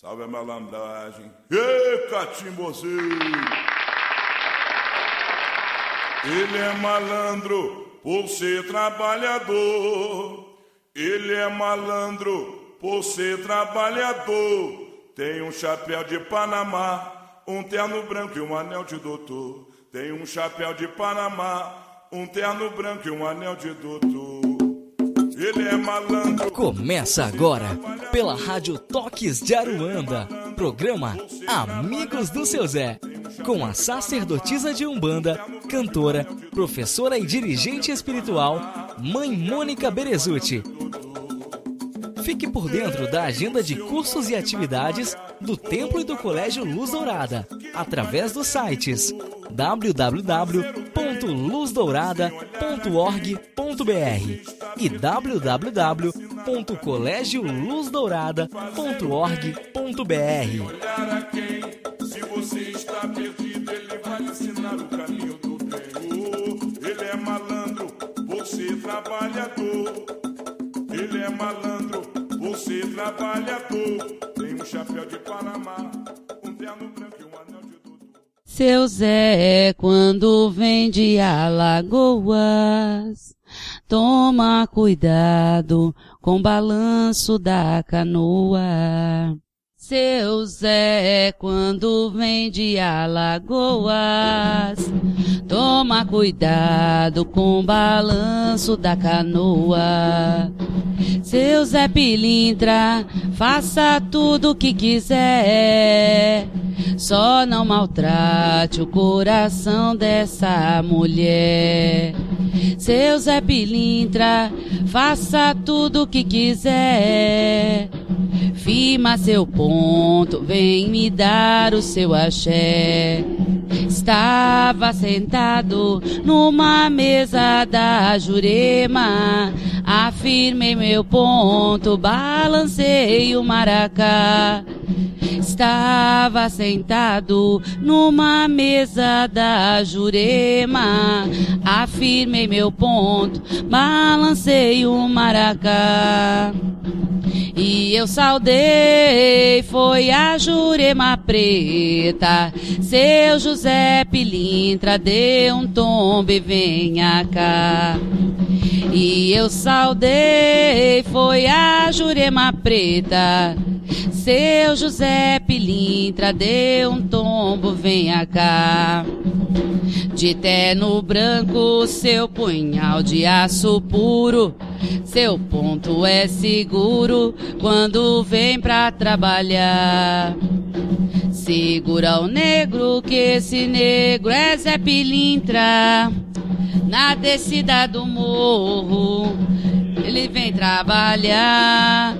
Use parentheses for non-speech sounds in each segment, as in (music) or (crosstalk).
Salve a malandragem. Ê, catimbozeiro! Ele é malandro por ser trabalhador. Ele é malandro por ser trabalhador. Tem um chapéu de Panamá, um terno branco e um anel de doutor. Tem um chapéu de Panamá, um terno branco e um anel de doutor. Ele é malandro. Começa agora, pela Rádio Toques de Aruanda, programa Amigos do Seu Zé, com a sacerdotisa de Umbanda, cantora, professora e dirigente espiritual, Mãe Mônica Berezuti. Fique por dentro da agenda de cursos e atividades do Templo e do Colégio Luz Dourada, através dos sites www.luzdourada.org.br e www.colégio-luz-dourada.org.br. Se você está perdido, ele vai ensinar o caminho do bem. Ele é malandro, você trabalhador. Ele é malandro, você trabalhador. Tem um chapéu de Panamá, um terno branco e um anel de doutor. Seu Zé, quando vem de Alagoas, toma cuidado com o balanço da canoa. Seu Zé, quando vem de Alagoas, toma cuidado com o balanço da canoa. Seu Zé Pilintra, faça tudo o que quiser. Só não maltrate o coração dessa mulher. Seu Zé Pilintra, faça tudo o que quiser. Firma seu ponto, vem me dar o seu axé. Estava sentado numa mesa da Jurema. Afirmei meu ponto, balancei o maracá. Estava sentado numa mesa da Jurema. Afirmei meu ponto, balancei o maracá. E eu saudei, foi a Jurema Preta. Seu José Pilintra deu um tombo e venha cá. E eu saudei, foi a Jurema Preta. Seu José Pilintra deu um tombo, venha cá. De terno branco, seu punhal de aço puro. Seu ponto é seguro quando vem pra trabalhar. Segura o negro, que esse negro é Zé Pilintra. Na descida do morro, ele vem trabalhar.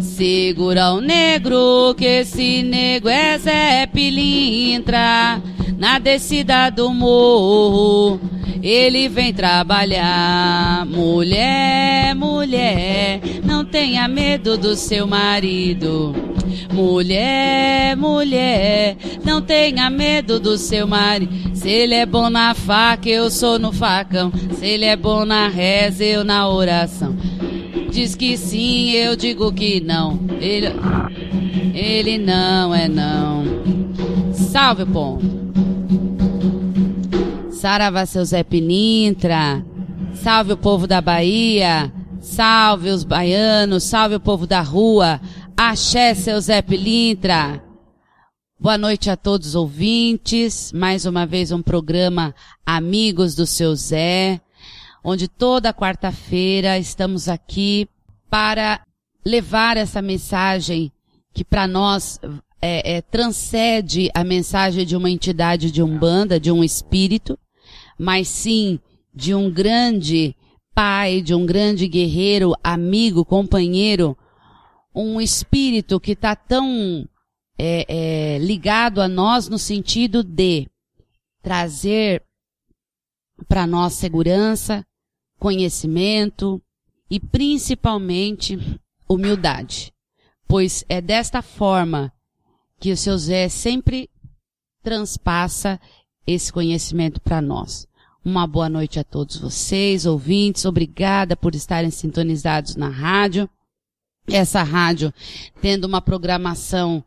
Segura o negro, que esse negro é Zé Pilintra. Na descida do morro, ele vem trabalhar. Mulher, mulher, não tenha medo do seu marido. Mulher, mulher, não tenha medo do seu marido. Se ele é bom na faca, eu sou no facão. Se ele é bom na reza, eu na oração. Diz que sim, eu digo que não. Ele, ele não é não. Salve, ponto. Saravá, seu Zé Pinintra. Salve o povo da Bahia. Salve os baianos. Salve o povo da rua. Axé, seu Zé Pilintra. Boa noite a todos os ouvintes. Mais uma vez um programa Amigos do Seu Zé, onde toda quarta-feira estamos aqui para levar essa mensagem que para nós é, é, transcende a mensagem de uma entidade de umbanda, de um espírito, mas sim de um grande pai, de um grande guerreiro, amigo, companheiro, um espírito que está tão é, é, ligado a nós no sentido de trazer para nós segurança, conhecimento e principalmente humildade. Pois é desta forma que o seu Zé sempre transpassa esse conhecimento para nós. Uma boa noite a todos vocês, ouvintes. Obrigada por estarem sintonizados na rádio. essa rádio tendo uma programação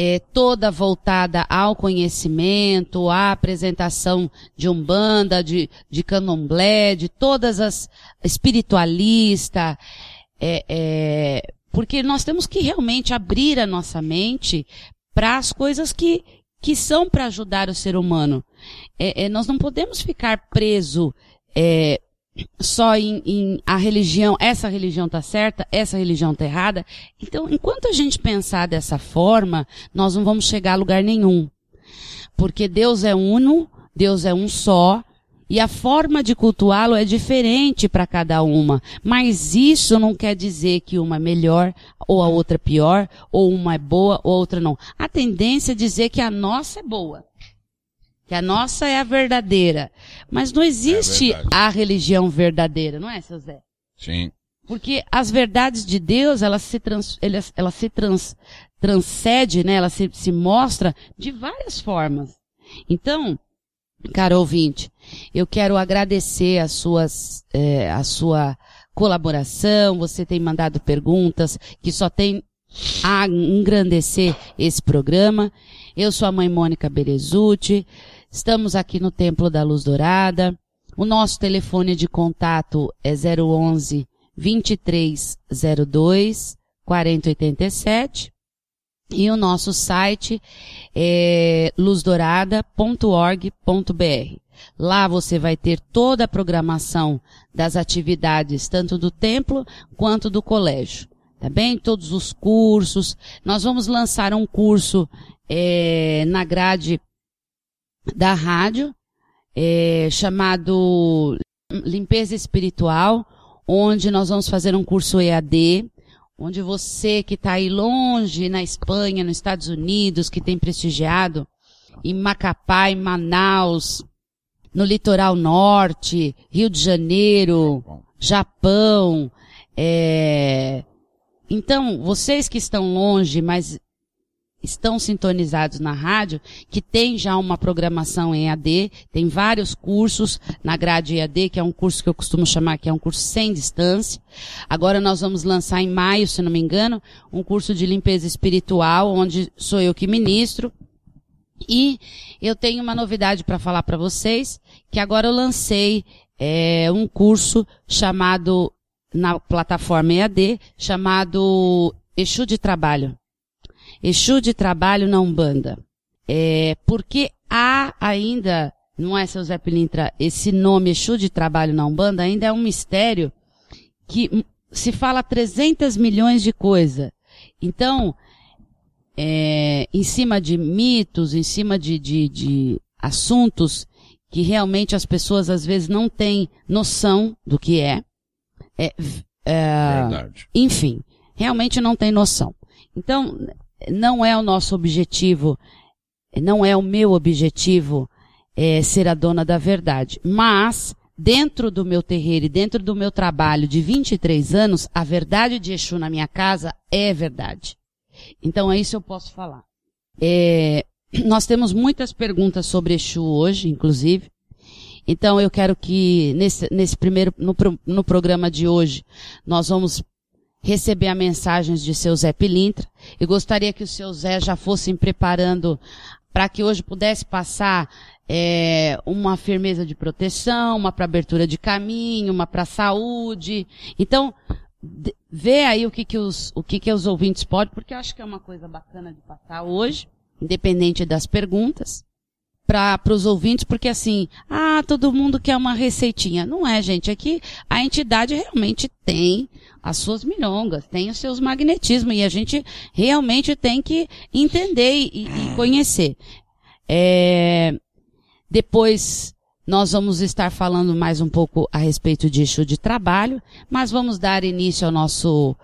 é, toda voltada ao conhecimento, à apresentação de umbanda, de, de candomblé, de todas as espiritualista, é, é, porque nós temos que realmente abrir a nossa mente para as coisas que, que são para ajudar o ser humano. É, é, nós não podemos ficar preso é, só em, em, a religião, essa religião tá certa, essa religião tá errada. Então, enquanto a gente pensar dessa forma, nós não vamos chegar a lugar nenhum. Porque Deus é uno, Deus é um só, e a forma de cultuá-lo é diferente para cada uma. Mas isso não quer dizer que uma é melhor, ou a outra é pior, ou uma é boa, ou a outra não. A tendência é dizer que a nossa é boa que a nossa é a verdadeira. Mas não existe é a religião verdadeira, não é, seu Zé? Sim. Porque as verdades de Deus, elas se, trans, elas, ela se trans, transcende, né? Ela se, se mostra de várias formas. Então, caro ouvinte, eu quero agradecer as suas, é, a sua colaboração. Você tem mandado perguntas que só tem a engrandecer esse programa. Eu sou a mãe Mônica Berezuti. Estamos aqui no Templo da Luz Dourada. O nosso telefone de contato é 011 2302 4087 e o nosso site é luzdourada.org.br. Lá você vai ter toda a programação das atividades, tanto do templo quanto do colégio. Tá bem? Todos os cursos. Nós vamos lançar um curso é, na grade da rádio, é, chamado Limpeza Espiritual, onde nós vamos fazer um curso EAD, onde você que está aí longe, na Espanha, nos Estados Unidos, que tem prestigiado, em Macapá, em Manaus, no litoral norte, Rio de Janeiro, Japão, é... então, vocês que estão longe, mas estão sintonizados na rádio, que tem já uma programação em AD, tem vários cursos na grade EAD, que é um curso que eu costumo chamar que é um curso sem distância. Agora nós vamos lançar em maio, se não me engano, um curso de limpeza espiritual, onde sou eu que ministro. E eu tenho uma novidade para falar para vocês, que agora eu lancei é, um curso chamado na plataforma EAD, chamado Exu de Trabalho. Exu de trabalho na Umbanda. É, porque há ainda, não é, seu Zé Pilintra, esse nome Exu de trabalho na Umbanda ainda é um mistério que se fala 300 milhões de coisa. Então, é, em cima de mitos, em cima de, de, de assuntos que realmente as pessoas às vezes não têm noção do que é. é, é Verdade. Enfim, realmente não tem noção. Então, não é o nosso objetivo, não é o meu objetivo é, ser a dona da verdade. Mas, dentro do meu terreiro e dentro do meu trabalho de 23 anos, a verdade de Exu na minha casa é verdade. Então, é isso que eu posso falar. É, nós temos muitas perguntas sobre Exu hoje, inclusive. Então, eu quero que nesse, nesse primeiro, no, no programa de hoje, nós vamos receber a mensagens de seu Zé Pilintra e gostaria que o seu Zé já fosse preparando para que hoje pudesse passar é, uma firmeza de proteção, uma para abertura de caminho, uma para saúde. Então, vê aí o que que os, o que que os ouvintes podem, porque eu acho que é uma coisa bacana de passar hoje, independente das perguntas para os ouvintes, porque assim, ah, todo mundo quer uma receitinha. Não é, gente. Aqui a entidade realmente tem as suas milongas, tem os seus magnetismos e a gente realmente tem que entender e, e conhecer. É, depois nós vamos estar falando mais um pouco a respeito de eixo de trabalho, mas vamos dar início ao nosso,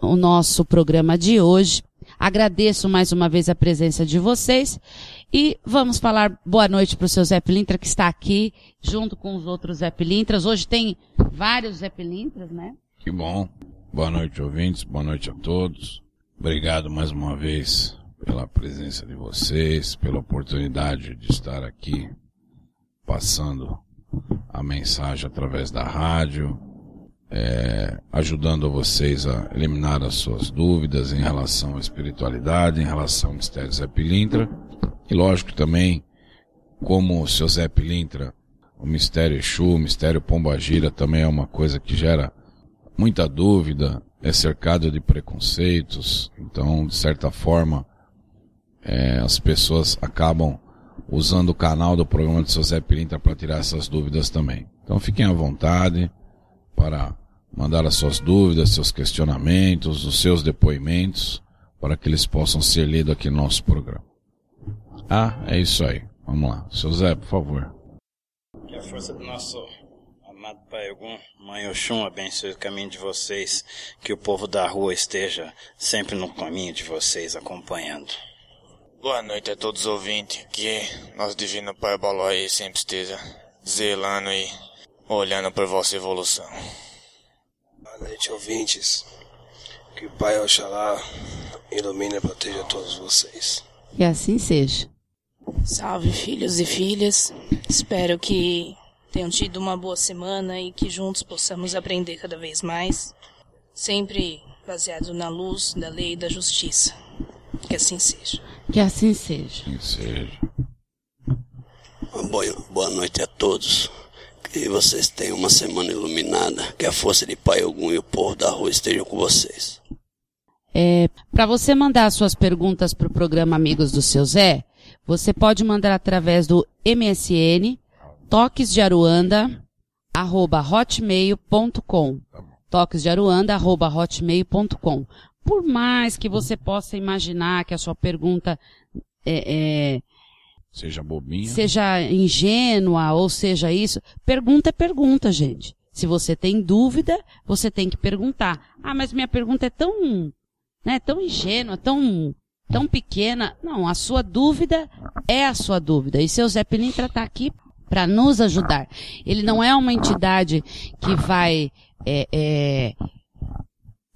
o nosso programa de hoje. Agradeço mais uma vez a presença de vocês e vamos falar boa noite para o seu Zé Pilintra, que está aqui, junto com os outros Zé Pilintras. Hoje tem vários Zé Pilintras, né? Que bom. Boa noite, ouvintes. Boa noite a todos. Obrigado mais uma vez pela presença de vocês, pela oportunidade de estar aqui passando a mensagem através da rádio, é, ajudando vocês a eliminar as suas dúvidas em relação à espiritualidade, em relação ao mistério Zé Pilintra. E lógico também, como o seu Zé Pilintra, o mistério Exu, o mistério Pombagira também é uma coisa que gera muita dúvida, é cercado de preconceitos, então, de certa forma, é, as pessoas acabam usando o canal do programa do seu Zé Pilintra para tirar essas dúvidas também. Então fiquem à vontade para mandar as suas dúvidas, seus questionamentos, os seus depoimentos, para que eles possam ser lidos aqui no nosso programa. Ah, é isso aí. Vamos lá. Seu Zé, por favor. Que a força do nosso amado Pai Ogum, Mãe Oxum, abençoe o caminho de vocês, que o povo da rua esteja sempre no caminho de vocês, acompanhando. Boa noite a todos os ouvintes, que nosso divino Pai Balói sempre esteja zelando e olhando por vossa evolução. Boa noite, ouvintes. Que o Pai Oxalá ilumine e proteja todos vocês. Que assim seja. Salve, filhos e filhas. Espero que tenham tido uma boa semana e que juntos possamos aprender cada vez mais, sempre baseado na luz da lei e da justiça. Que assim seja. Que assim seja. Que seja. Boa, boa noite a todos. Que vocês tenham uma semana iluminada. Que a força de Pai Ogum e o povo da rua estejam com vocês. É, para você mandar suas perguntas para o programa Amigos do Seu Zé, você pode mandar através do MSN toquesdearuanda arroba hotmail.com toquesdearuanda arroba hotmail.com Por mais que você possa imaginar que a sua pergunta é, é, Seja bobinha. seja ingênua ou seja isso, pergunta é pergunta, gente. Se você tem dúvida, você tem que perguntar. Ah, mas minha pergunta é tão, né, tão ingênua, tão, tão pequena. Não, a sua dúvida é a sua dúvida. E seu Zé Pilintra está aqui para nos ajudar. Ele não é uma entidade que vai é, é,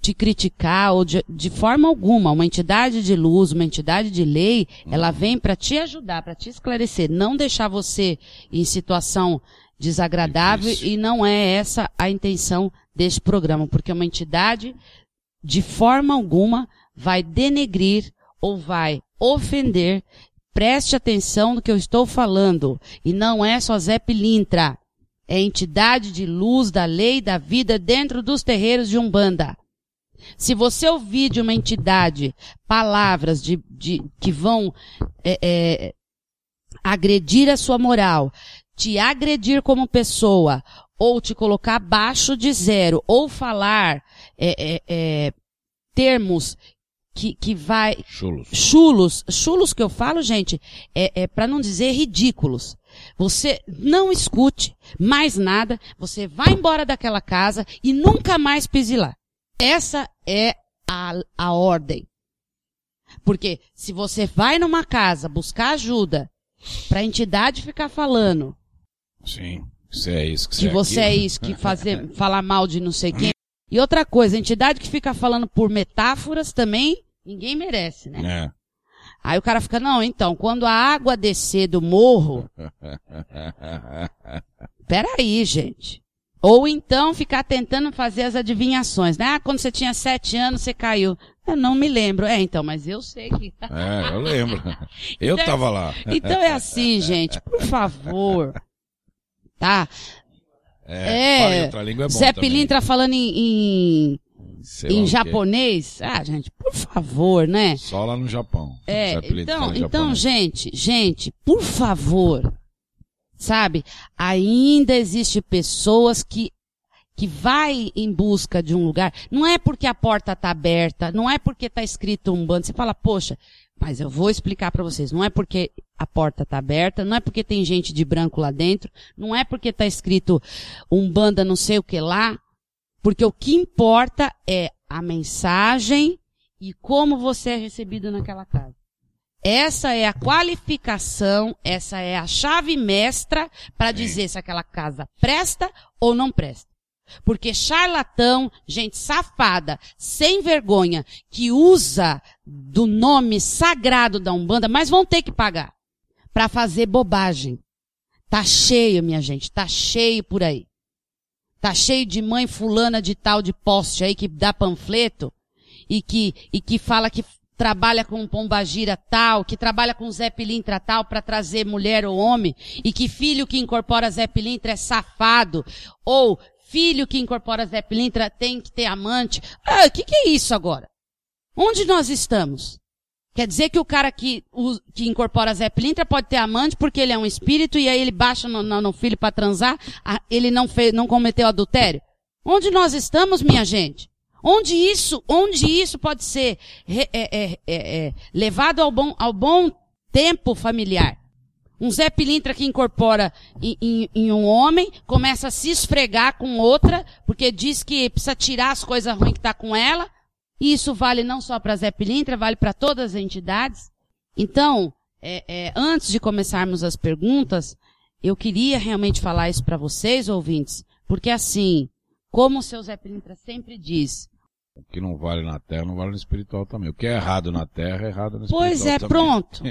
te criticar ou de, de forma alguma. Uma entidade de luz, uma entidade de lei, ela vem para te ajudar, para te esclarecer, não deixar você em situação desagradável Difícil. e não é essa a intenção deste programa, porque uma entidade de forma alguma vai denegrir ou vai ofender. Preste atenção no que eu estou falando. E não é só Zé Pilintra. É entidade de luz da lei da vida dentro dos terreiros de Umbanda. Se você ouvir de uma entidade palavras de, de que vão é, é, agredir a sua moral, te agredir como pessoa, ou te colocar abaixo de zero, ou falar é, é, é, termos que, que vai Chulos. chulos, chulos que eu falo, gente, é, é para não dizer ridículos. Você não escute mais nada, você vai embora daquela casa e nunca mais pise lá. Essa é a, a ordem. Porque se você vai numa casa buscar ajuda para a entidade ficar falando Sim. Você é isso que você que é você é aquilo. isso, que fazer, (laughs) falar mal de não sei quem. E outra coisa, a entidade que fica falando por metáforas também, ninguém merece, né? É. Aí o cara fica, não, então, quando a água descer do morro, (laughs) peraí, gente. Ou então ficar tentando fazer as adivinhações, né? Ah, quando você tinha sete anos, você caiu. Eu não me lembro. É, então, mas eu sei que. (laughs) É, eu lembro. Eu Então- tava lá. Então é assim, gente, por favor. (laughs) Tá? É, fala em outra língua é bom Zé também. Pilintra falando em, em, em japonês. Ah, gente, por favor, né? Só lá no Japão. É, então, então, gente, gente, por favor, sabe? Ainda existe pessoas que que vai em busca de um lugar. Não é porque a porta tá aberta, não é porque tá escrito um bando. Você fala, poxa, mas eu vou explicar para vocês. Não é porque a porta tá aberta, não é porque tem gente de branco lá dentro, não é porque tá escrito um banda não sei o que lá, porque o que importa é a mensagem e como você é recebido naquela casa. Essa é a qualificação, essa é a chave mestra para dizer se aquela casa presta ou não presta. Porque charlatão, gente safada, sem vergonha, que usa do nome sagrado da Umbanda, mas vão ter que pagar para fazer bobagem. Tá cheio, minha gente, tá cheio por aí. Tá cheio de mãe fulana de tal de poste aí que dá panfleto e que, e que fala que trabalha com pombagira tal, que trabalha com Zé Pilintra tal para trazer mulher ou homem, e que filho que incorpora Zé Pilintra é safado, ou filho que incorpora Zé Pilintra tem que ter amante. Ah, o que, que é isso agora? Onde nós estamos? Quer dizer que o cara que, o, que incorpora Zé Pilintra pode ter amante porque ele é um espírito e aí ele baixa no, no, no filho para transar, ele não fez, não cometeu adultério? Onde nós estamos, minha gente? Onde isso, onde isso pode ser é, é, é, levado ao bom, ao bom tempo familiar? Um Zé Pilintra que incorpora em, em, em, um homem, começa a se esfregar com outra, porque diz que precisa tirar as coisas ruins que está com ela. E isso vale não só para Zé Pilintra, vale para todas as entidades. Então, é, é, antes de começarmos as perguntas, eu queria realmente falar isso para vocês, ouvintes, porque assim, como o seu Zé Pilintra sempre diz, o que não vale na terra não vale no espiritual também. O que é errado na terra é errado no espiritual pois é, também. pronto.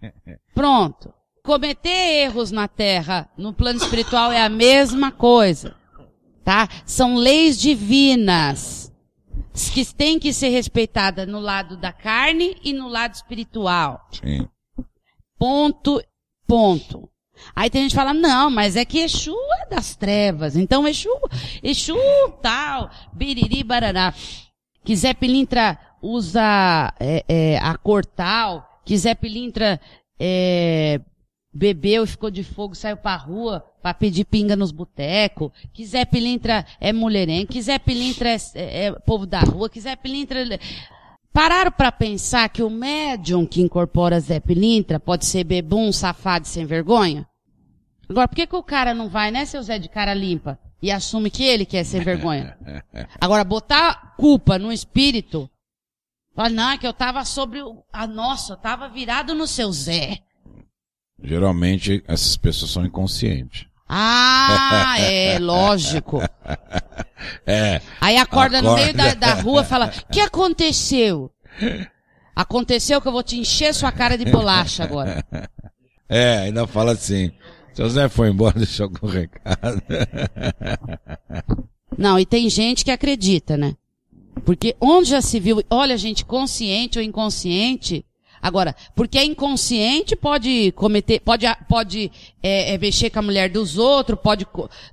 (laughs) pronto. Cometer erros na terra, no plano espiritual é a mesma coisa. Tá? São leis divinas que têm que ser respeitadas no lado da carne e no lado espiritual. Sim. Ponto, ponto. Aí tem gente que fala, não, mas é que Exu é das trevas. Então Exu, Exu tal, biriri barará que Zé Pilintra usa é, é, a cor tal, que Zé Pilintra é, bebeu e ficou de fogo, saiu pra rua para pedir pinga nos botecos, que Zé Pilintra é mulherengo, que Zé Pilintra é, é, é, povo da rua, que Zé Pilintra... Pararam para pensar que o médium que incorpora Zé Pilintra pode ser bebum, safado e sem vergonha? Agora, por que, que o cara não vai, né, seu Zé de cara limpa? e assume que ele quer ser vergonha. (laughs) Agora, botar culpa no espírito, fala, não, é que eu tava sobre o, a nossa, eu tava virado no seu Zé. Geralmente, essas pessoas são inconscientes. Ah, é, lógico. (laughs) É. Aí acorda, acorda. no meio da, da rua e fala, o que aconteceu? Aconteceu que eu vou te encher sua cara de bolacha agora. (laughs) É, ainda fala assim, seu Zé foi embora, (laughs) deixou algum recado. Não, e tem gente que acredita, né? Porque onde já se viu, olha gente, consciente ou inconsciente, agora, porque é inconsciente pode cometer, pode, pode é, é, mexer com a mulher dos outros, pode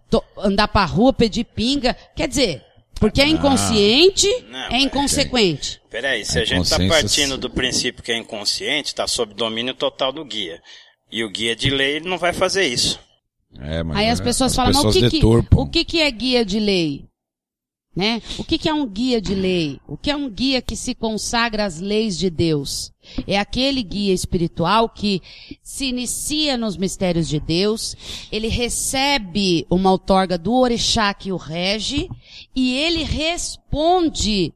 to, andar pra rua, pedir pinga, quer dizer, porque é inconsciente, não, é inconsequente. Peraí, se a, a gente tá partindo do princípio que é inconsciente, tá sob domínio total do guia. E o guia de lei não vai fazer isso. É, mas Aí as pessoas as falam, pessoas mas o que, que, o que, que é guia de lei? Né? O que, que é um guia de lei? O que é um guia que se consagra às leis de Deus? É aquele guia espiritual que se inicia nos mistérios de Deus, ele recebe uma outorga do orixá que o rege e ele responde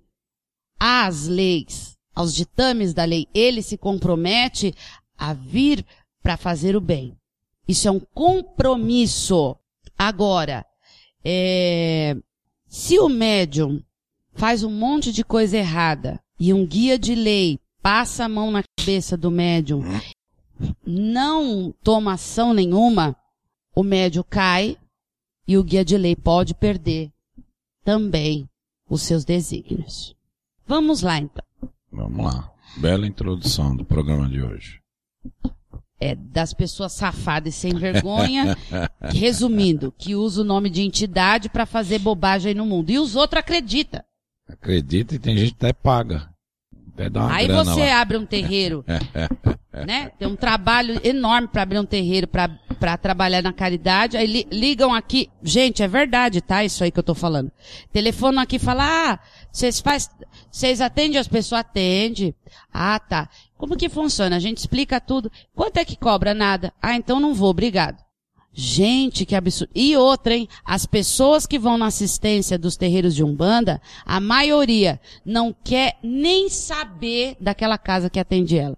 às leis, aos ditames da lei. Ele se compromete a vir para fazer o bem. Isso é um compromisso. Agora, é, se o médium faz um monte de coisa errada e um guia de lei passa a mão na cabeça do médium, não toma ação nenhuma, o médium cai e o guia de lei pode perder também os seus desígnios. Vamos lá então. Vamos lá. Bela introdução do programa de hoje é, das pessoas safadas e sem vergonha, (laughs) resumindo, que usa o nome de entidade para fazer bobagem no mundo. E os outros acreditam. Acredita e tem gente que até paga. Até dá uma Aí você lá. abre um terreiro, (laughs) né? Tem um trabalho enorme para abrir um terreiro para trabalhar na caridade. Aí li, ligam aqui, gente, é verdade, tá? Isso aí que eu tô falando. Telefonam aqui e falam, ah, vocês faz, vocês atendem as pessoas? Atende. Ah, tá. Como que funciona? A gente explica tudo. Quanto é que cobra? Nada. Ah, então não vou, obrigado. Gente, que absurdo. E outra, hein? As pessoas que vão na assistência dos terreiros de Umbanda, a maioria não quer nem saber daquela casa que atende ela.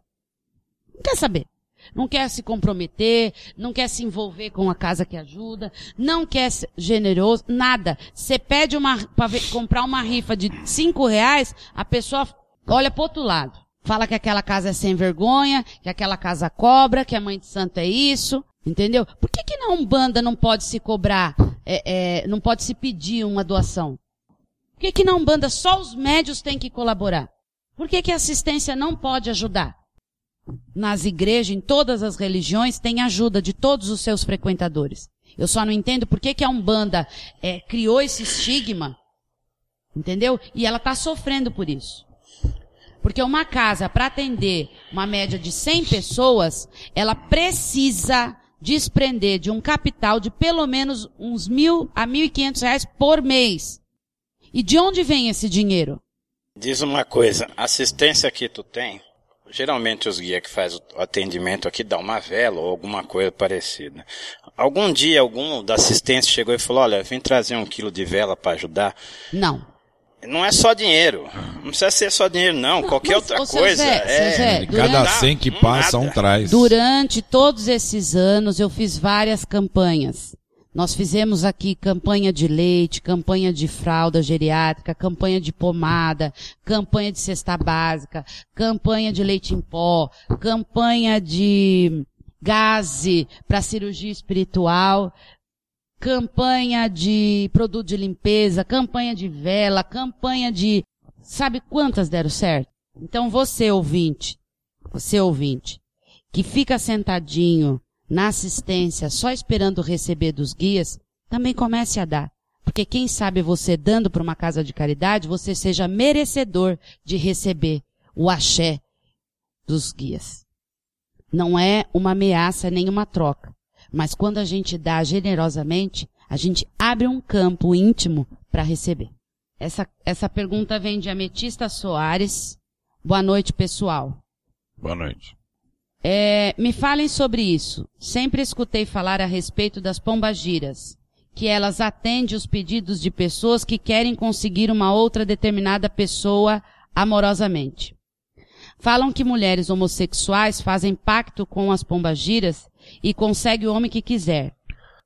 Não quer saber. Não quer se comprometer, não quer se envolver com a casa que ajuda, não quer ser generoso, nada. Você pede uma, para comprar uma rifa de cinco reais, a pessoa olha pro outro lado. Fala que aquela casa é sem vergonha, que aquela casa cobra, que a mãe de santo é isso. Entendeu? Por que, que na Umbanda não pode se cobrar, é, é, não pode se pedir uma doação? Por que, que na Umbanda só os médios têm que colaborar? Por que, que a assistência não pode ajudar? Nas igrejas, em todas as religiões, tem ajuda de todos os seus frequentadores. Eu só não entendo por que, que a Umbanda é, criou esse estigma, entendeu? E ela está sofrendo por isso. Porque uma casa, para atender uma média de 100 pessoas, ela precisa desprender de um capital de pelo menos uns mil a mil e quinhentos reais por mês. E de onde vem esse dinheiro? Diz uma coisa, assistência que tu tem, geralmente os guias que faz o atendimento aqui dá uma vela ou alguma coisa parecida. Algum dia algum da assistência chegou e falou, olha, vem trazer um quilo de vela para ajudar? Não. Não é só dinheiro. Não precisa ser só dinheiro, não. não Qualquer outra coisa. Zé, é... Zé, durante... Cada 100 que passa, um traz. Durante todos esses anos, eu fiz várias campanhas. Nós fizemos aqui campanha de leite, campanha de fralda geriátrica, campanha de pomada, campanha de cesta básica, campanha de leite em pó, campanha de gaze para cirurgia espiritual, campanha de produto de limpeza, campanha de vela, campanha de, sabe quantas deram certo? Então você ouvinte, você ouvinte, que fica sentadinho na assistência só esperando receber dos guias, também comece a dar. Porque quem sabe você dando para uma casa de caridade, você seja merecedor de receber o axé dos guias. Não é uma ameaça nem uma troca. Mas quando a gente dá generosamente, a gente abre um campo íntimo para receber. Essa, essa pergunta vem de Ametista Soares. Boa noite, pessoal. Boa noite. É, me falem sobre isso. Sempre escutei falar a respeito das pombagiras, que elas atendem os pedidos de pessoas que querem conseguir uma outra determinada pessoa amorosamente. Falam que mulheres homossexuais fazem pacto com as pombagiras e consegue o homem que quiser.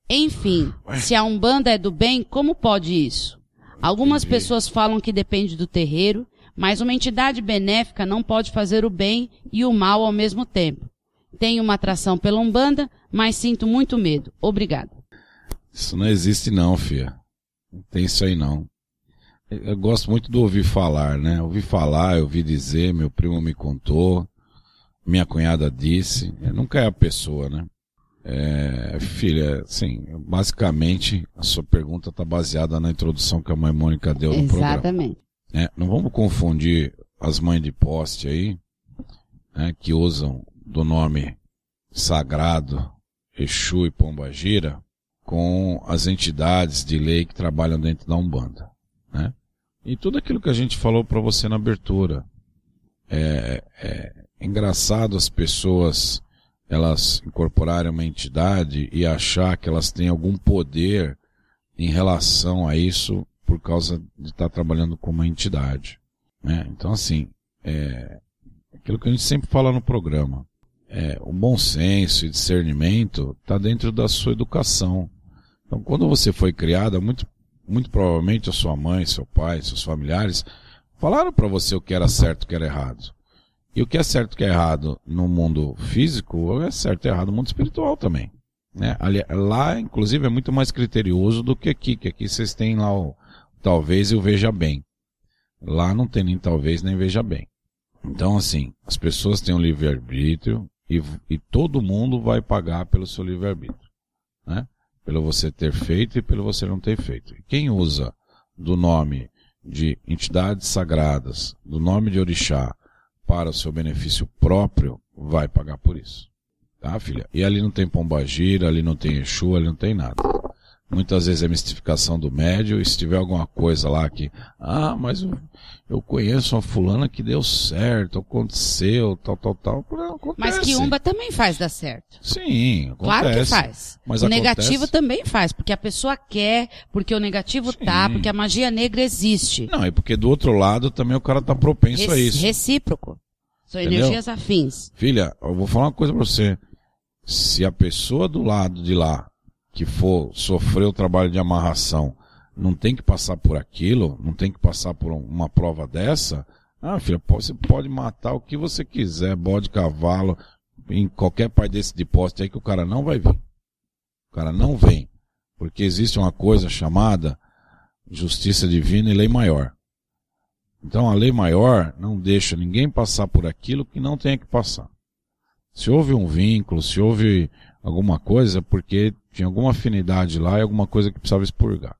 Enfim, se a Umbanda é do bem, como pode isso? Algumas Entendi. pessoas falam que depende do terreiro, mas uma entidade benéfica não pode fazer o bem e o mal ao mesmo tempo. Tenho uma atração pela Umbanda, mas sinto muito medo. Obrigado. Isso não existe não, filha. Não tem isso aí não. Eu gosto muito do ouvir falar, né? Ouvi falar, eu ouvi dizer, meu primo me contou, minha cunhada disse. Nunca é a pessoa, né? É, filha, sim, basicamente a sua pergunta está baseada na introdução que a mãe Mônica deu no Exatamente. programa. Exatamente. É, não vamos confundir as mães de poste aí, né, que usam do nome sagrado Exu e Pombagira com as entidades de lei que trabalham dentro da Umbanda. Né? E tudo aquilo que a gente falou para você na abertura. É, é engraçado as pessoas elas incorporarem uma entidade e achar que elas têm algum poder em relação a isso por causa de estar trabalhando com uma entidade. Né? Então, assim, é aquilo que a gente sempre fala no programa. É, o bom senso e discernimento está dentro da sua educação. Então, quando você foi criada, muito, muito provavelmente a sua mãe, seu pai, seus familiares falaram para você o que era certo e o que era errado. E o que é certo e o que é errado no mundo físico é certo e errado no mundo espiritual também. Né? Lá, inclusive, é muito mais criterioso do que aqui, que aqui vocês têm lá o talvez e o veja bem. Lá não tem nem talvez nem veja bem. Então, assim, as pessoas têm um livre-arbítrio e, e todo mundo vai pagar pelo seu livre-arbítrio. Né? Pelo você ter feito e pelo você não ter feito. Quem usa do nome de entidades sagradas, do nome de orixá, para o seu benefício próprio, vai pagar por isso. Tá, filha? E ali não tem pombagira, ali não tem Exu, ali não tem nada. Muitas vezes é mistificação do médio, e se tiver alguma coisa lá que, ah, mas eu, eu conheço uma fulana que deu certo, aconteceu, tal, tal, tal. Acontece. Mas quiumba também faz dar certo. Sim, acontece. Claro que faz. Mas o acontece. negativo também faz, porque a pessoa quer, porque o negativo Sim. tá, porque a magia negra existe. Não, e porque do outro lado também o cara tá propenso a isso. Recíproco. São Entendeu? energias afins. Filha, eu vou falar uma coisa pra você. Se a pessoa do lado de lá que for sofrer o trabalho de amarração não tem que passar por aquilo, não tem que passar por uma prova dessa, ah, filha, você pode matar o que você quiser, bode, cavalo, em qualquer parte desse de poste aí que o cara não vai vir. cara não vem. Porque existe uma coisa chamada justiça divina e lei maior. Então a lei maior não deixa ninguém passar por aquilo que não tenha que passar. Se houve um vínculo, se houve alguma coisa, é porque tinha alguma afinidade lá e alguma coisa que precisava expurgar.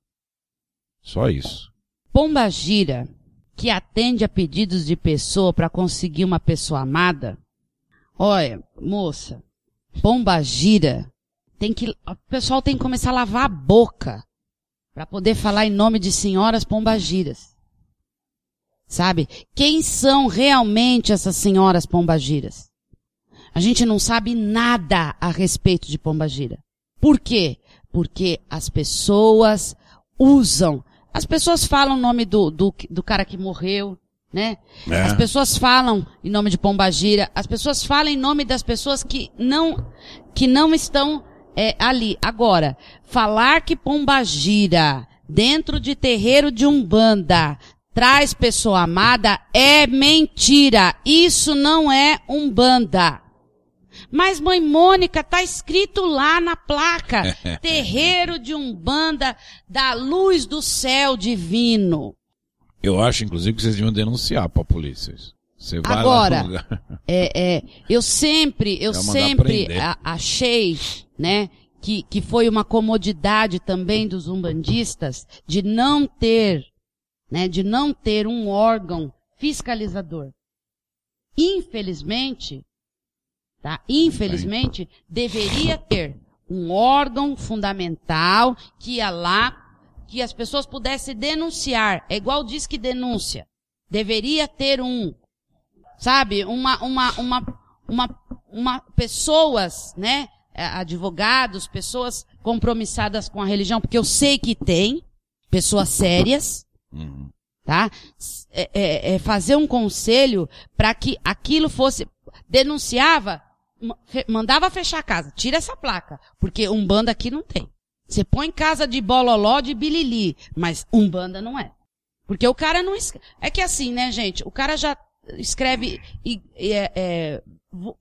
Só isso. Pomba gira, que atende a pedidos de pessoa para conseguir uma pessoa amada. Olha, moça, pomba gira, tem que, o pessoal tem que começar a lavar a boca para poder falar em nome de senhoras pombagiras. Sabe? Quem são realmente essas senhoras pombagiras? A gente não sabe nada a respeito de pombagira. Por quê? Porque as pessoas usam. As pessoas falam o nome do, do, do cara que morreu, né? É. As pessoas falam em nome de pombagira. As pessoas falam em nome das pessoas que não, que não estão é, ali. Agora, falar que pombagira dentro de terreiro de umbanda traz pessoa amada é mentira. Isso não é umbanda. Mas, mãe Mônica, tá escrito lá na placa, (laughs) terreiro de Umbanda da luz do céu divino. Eu acho, inclusive, que vocês deviam denunciar para a polícia. Você vai Agora, (laughs) é, é, eu sempre, eu sempre achei, né, que, que foi uma comodidade também dos umbandistas de não ter, né, de não ter um órgão fiscalizador. Infelizmente, Tá? Infelizmente, deveria ter um órgão fundamental que ia lá, que as pessoas pudessem denunciar. É igual diz que denúncia. Deveria ter um, sabe, uma, uma, uma, uma, uma pessoas, né, advogados, pessoas compromissadas com a religião, porque eu sei que tem pessoas sérias, uhum. tá? É, é, é fazer um conselho para que aquilo fosse denunciava mandava fechar a casa. Tira essa placa. Porque Umbanda aqui não tem. Você põe casa de bololó de bilili, mas Umbanda não é. Porque o cara não escreve. É que assim, né, gente? O cara já escreve, e, e, é, é,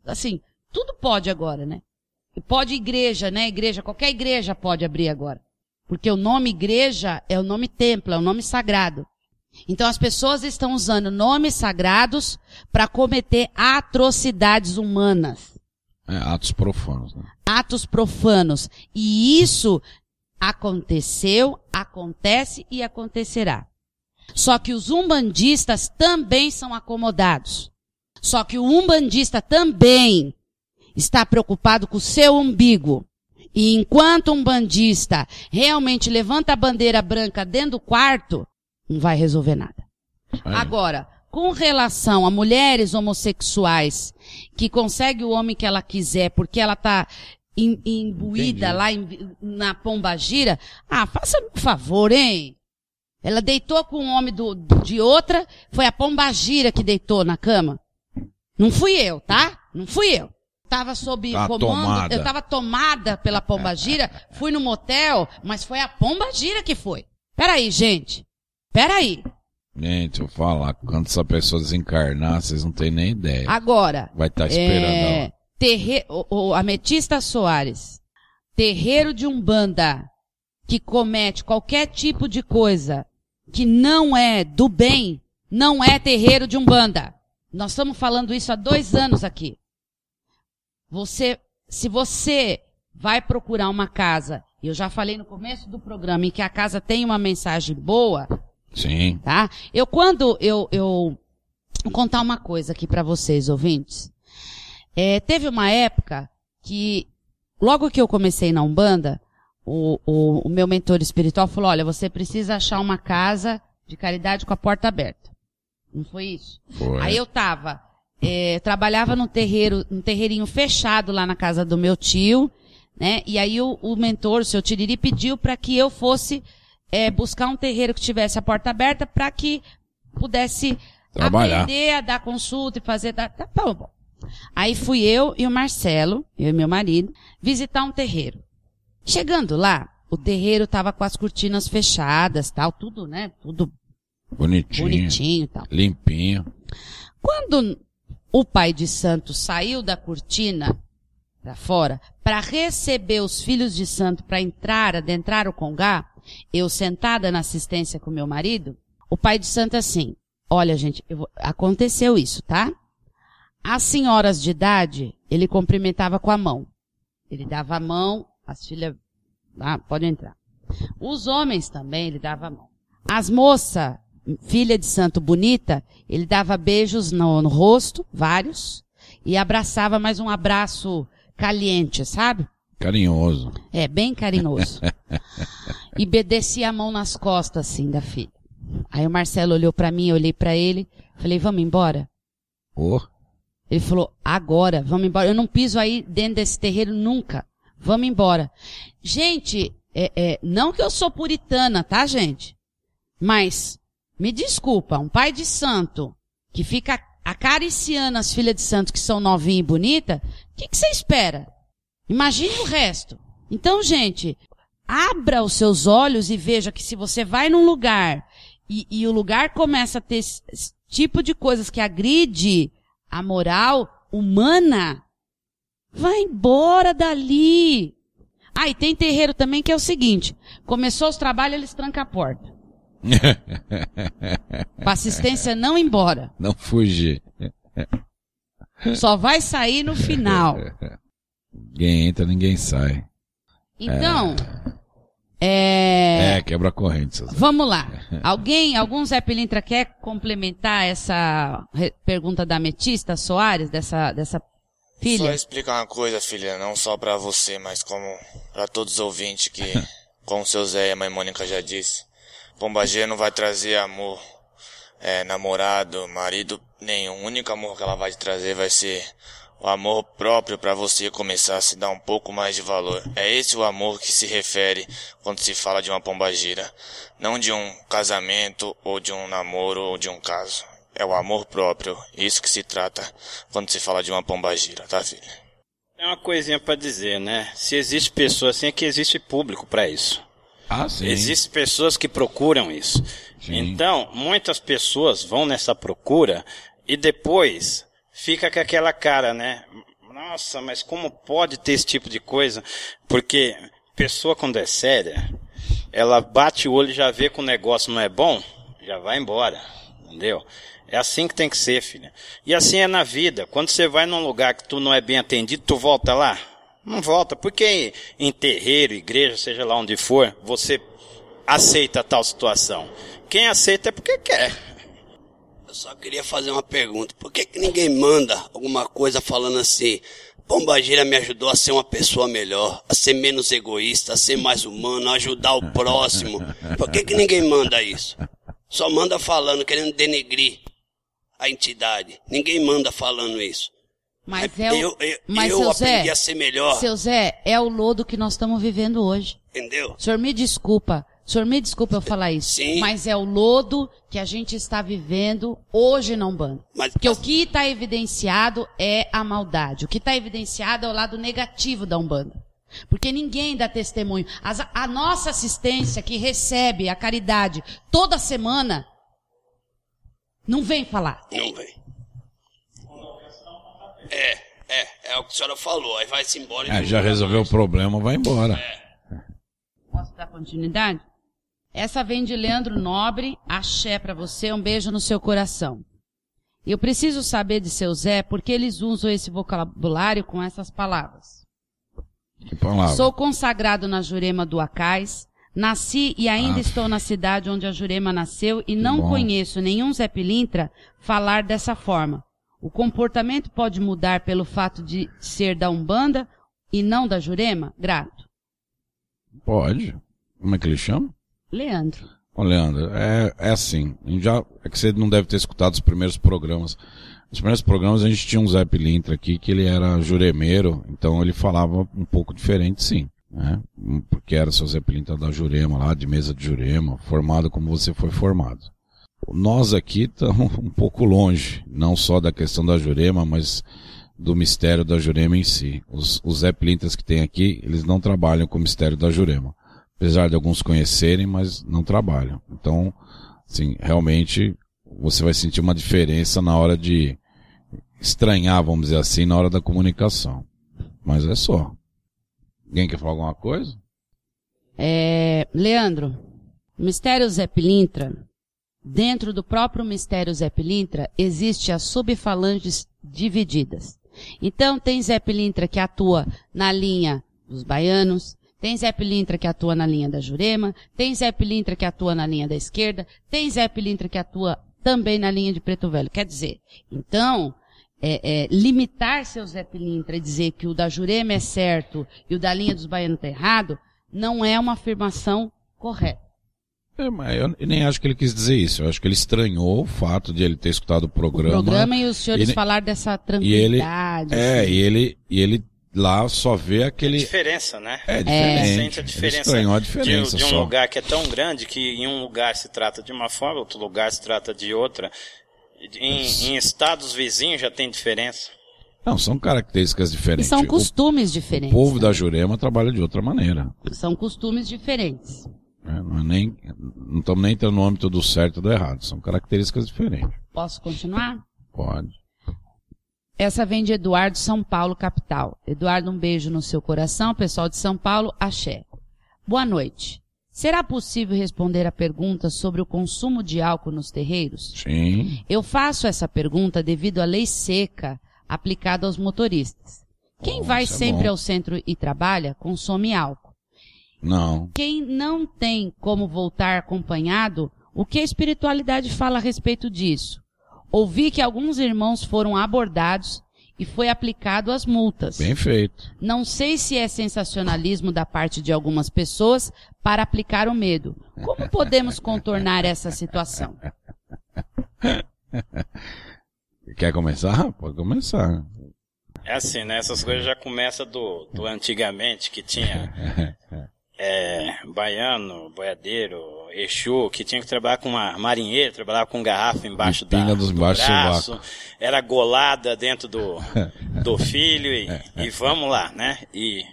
assim, tudo pode agora, né? Pode igreja, né? Igreja, qualquer igreja pode abrir agora. Porque o nome igreja é o nome templo, é o nome sagrado. Então as pessoas estão usando nomes sagrados para cometer atrocidades humanas. É, atos profanos. Né? Atos profanos. E isso aconteceu, acontece e acontecerá. Só que os umbandistas também são acomodados. Só que o umbandista também está preocupado com o seu umbigo. E enquanto um bandista realmente levanta a bandeira branca dentro do quarto, não vai resolver nada. É. Agora, com relação a mulheres homossexuais que consegue o homem que ela quiser porque ela tá imbuída Entendi. lá em, na pomba gira, ah, faça-me um favor, hein? Ela deitou com um homem do, de outra, foi a pomba gira que deitou na cama. Não fui eu, tá? Não fui eu. Tava sob tá comando, tomada. eu tava tomada pela pomba gira, fui no motel, mas foi a pomba gira que foi. Peraí, gente. Peraí. Gente, eu falar, quando essa pessoa desencarnar, vocês não têm nem ideia. Agora. Vai estar tá esperando é, ela. Terre, o, o Ametista Soares, terreiro de Umbanda, que comete qualquer tipo de coisa que não é do bem, não é terreiro de Umbanda. Nós estamos falando isso há dois anos aqui. Você, se você vai procurar uma casa, eu já falei no começo do programa, em que a casa tem uma mensagem boa, Sim. Tá? Eu quando eu, eu vou contar uma coisa aqui para vocês, ouvintes. É, teve uma época que, logo que eu comecei na Umbanda, o, o, o meu mentor espiritual falou, olha, você precisa achar uma casa de caridade com a porta aberta. Não foi isso? Foi. Aí eu tava, é, trabalhava num terreiro, num terreirinho fechado lá na casa do meu tio, né? E aí o, o mentor, o seu Tiriri, pediu para que eu fosse é, buscar um terreiro que tivesse a porta aberta para que pudesse Trabalhar. aprender a dar consulta e fazer. Tá, tá bom. Aí fui eu e o Marcelo, eu e meu marido, visitar um terreiro. Chegando lá, o terreiro tava com as cortinas fechadas, tal, tudo, né? Tudo bonitinho, bonitinho tal. limpinho. Quando o pai de santo saiu da cortina para fora, para receber os filhos de santo para entrar, adentrar o congá, eu sentada na assistência com meu marido, o pai de santo assim, olha gente, vou, aconteceu isso, tá? As senhoras de idade, ele cumprimentava com a mão. Ele dava a mão, as filhas, ah, pode entrar. Os homens também, ele dava a mão. As moças, filha de santo bonita, ele dava beijos no, no rosto, vários, e abraçava mais um abraço caliente, sabe? Carinhoso. É, bem carinhoso. (laughs) e descia a mão nas costas, assim, da filha. Aí o Marcelo olhou para mim, eu olhei para ele, falei, vamos embora? Oh. Ele falou, agora, vamos embora. Eu não piso aí dentro desse terreiro nunca. Vamos embora. Gente, é, é, não que eu sou puritana, tá, gente? Mas, me desculpa, um pai de santo que fica acariciando as filhas de santo que são novinhas e bonitas, o que, que você espera? Imagine o resto. Então, gente, abra os seus olhos e veja que se você vai num lugar e, e o lugar começa a ter esse, esse tipo de coisas que agride a moral humana, vai embora dali. Ah, e tem terreiro também que é o seguinte, começou os trabalhos, eles trancam a porta. (laughs) Pra assistência não ir embora. Não fugir. Só vai sair no final. Ninguém entra, ninguém sai. Então, é... É, quebra corrente. César. Vamos lá. (laughs) Alguém, algum Zé Pilintra quer complementar essa pergunta da Ametista Soares, dessa, dessa Só filha? explicar uma coisa, filha, não só pra você, mas como pra todos os ouvintes que, (laughs) como o seu Zé e a mãe Mônica já disse, Pombagira não vai trazer amor, é, namorado, marido nenhum. O único amor que ela vai te trazer vai ser o amor próprio pra você começar a se dar um pouco mais de valor. É esse o amor que se refere quando se fala de uma pombagira, não de um casamento ou de um namoro ou de um caso. É o amor próprio, isso que se trata quando se fala de uma pombagira, tá filha? É uma coisinha pra dizer, né? Se existe pessoa assim, é que existe público pra isso. Ah, sim. Existem pessoas que procuram isso. Sim. Então, muitas pessoas vão nessa procura e depois fica com aquela cara, né? Nossa, mas como pode ter esse tipo de coisa? Porque pessoa quando é séria, ela bate o olho e já vê que o negócio não é bom, já vai embora, entendeu? É assim que tem que ser, filha. E assim é na vida. Quando você vai num lugar que tu não é bem atendido, tu volta lá? Não volta. Porque em terreiro, igreja, seja lá onde for, você aceita tal situação. Quem aceita é porque quer. Eu só queria fazer uma pergunta. Por que, que ninguém manda alguma coisa falando assim? Pombagira me ajudou a ser uma pessoa melhor, a ser menos egoísta, a ser mais humano, a ajudar o próximo. Por que, que ninguém manda isso? Só manda falando, querendo denegrir a entidade. Ninguém manda falando isso. Mas é o, eu eu, mas eu aprendi Zé, a ser melhor, seu Zé, é o lodo que nós estamos vivendo hoje. entendeu? O senhor me desculpa, o senhor me desculpa eu falar isso, Sim. mas é o lodo que a gente está vivendo hoje na Umbanda. Mas- Porque o que está evidenciado é a maldade. O que está evidenciado é o lado negativo da Umbanda. Porque ninguém dá testemunho. As- a nossa assistência que recebe a caridade toda semana não vem falar. Não vem. É, é, é o que a senhora falou. Aí vai-se embora e É, já resolveu o mais. problema, vai embora. Posso dar continuidade? Essa vem de Leandro Nobre, axé pra você, um beijo no seu coração. Eu preciso saber de seu Zé porque eles usam esse vocabulário com essas palavras. Que palavra. Sou consagrado na Jurema do Acais, nasci e ainda Ah. estou na cidade onde a Jurema nasceu e não bom. conheço nenhum Zé Pilintra falar dessa forma. O comportamento pode mudar pelo fato de ser da Umbanda e não da Jurema? Grato. Pode. Como é que ele chama? Leandro. Ô, Leandro, é, é assim. Já, é que você não deve ter escutado os primeiros programas. Nos primeiros programas a gente tinha um Zé Pilintra aqui que ele era juremeiro, então ele falava um pouco diferente sim. Né? Porque era seu Zé Pilintra da Jurema lá, de mesa de Jurema, formado como você foi formado. Nós aqui estamos (laughs) um pouco longe, não só da questão da Jurema, mas do mistério da Jurema em si. Os, os Zé Pilintras que tem aqui, eles não trabalham com o mistério da Jurema. Apesar de alguns conhecerem, mas não trabalham. Então, assim, realmente você vai sentir uma diferença na hora de estranhar, vamos dizer assim, na hora da comunicação. Mas é só. Alguém quer falar alguma coisa? É, Leandro, Mistério Zé Pilintra, dentro do próprio Mistério Zé Pilintra, existe as subfalanges divididas. Então, tem Zé Pilintra que atua na linha dos baianos, tem Zé Pilintra que atua na linha da Jurema, tem Zé Pilintra que atua na linha da esquerda, tem Zé Pilintra que atua também na linha de Preto Velho. Quer dizer, então, é, é, limitar seu Zé Pilintra e dizer que o da Jurema é certo e o da linha dos baianos está errado, não é uma afirmação correta. É, mas eu nem acho que ele quis dizer isso. Eu acho que ele estranhou o fato de ele ter escutado o programa. O programa e os senhores ele, falar dessa e ele, tranquilidade. é, assim. e ele, e ele lá só vê aquele. Diferença, né? É Ele diferente. sente a Ele diferença, estranhou a de- diferença de, um só. lugar que é tão grande que em um lugar se trata de uma forma, outro lugar se trata de outra. Em, em estados vizinhos já tem diferença. Não, são características E diferentes. são O- costumes o, diferentes. povo da Jurema trabalha de outra maneira. São costumes diferentes. né? Não, é nem, não estamos nem entrando no âmbito do certo e do errado. São características diferentes. Posso continuar? Pode. Essa vem de Eduardo São Paulo, capital. Eduardo, um beijo no seu coração. Pessoal de São Paulo, axé. Boa noite. Será possível responder a pergunta sobre o consumo de álcool nos terreiros? Sim. Eu faço essa pergunta devido à lei seca aplicada aos motoristas. Quem vai é sempre bom. ao centro e trabalha, consome álcool. Não. Quem não tem como voltar acompanhado, o que a espiritualidade fala a respeito disso? Ouvi que alguns irmãos foram abordados e foi aplicado as multas. Bem feito. Não sei se é sensacionalismo da parte de algumas pessoas para aplicar o medo. Como podemos contornar essa situação? (laughs) Quer começar? Pode começar. É assim, né? Essas coisas já começam do, do antigamente, que tinha (laughs) é, baiano, boiadeiro, Exu, que tinha que trabalhar com uma marinheira, trabalhava com garrafa embaixo da, dos do braço, era golada dentro do, (laughs) do filho e, e vamos lá, né? E,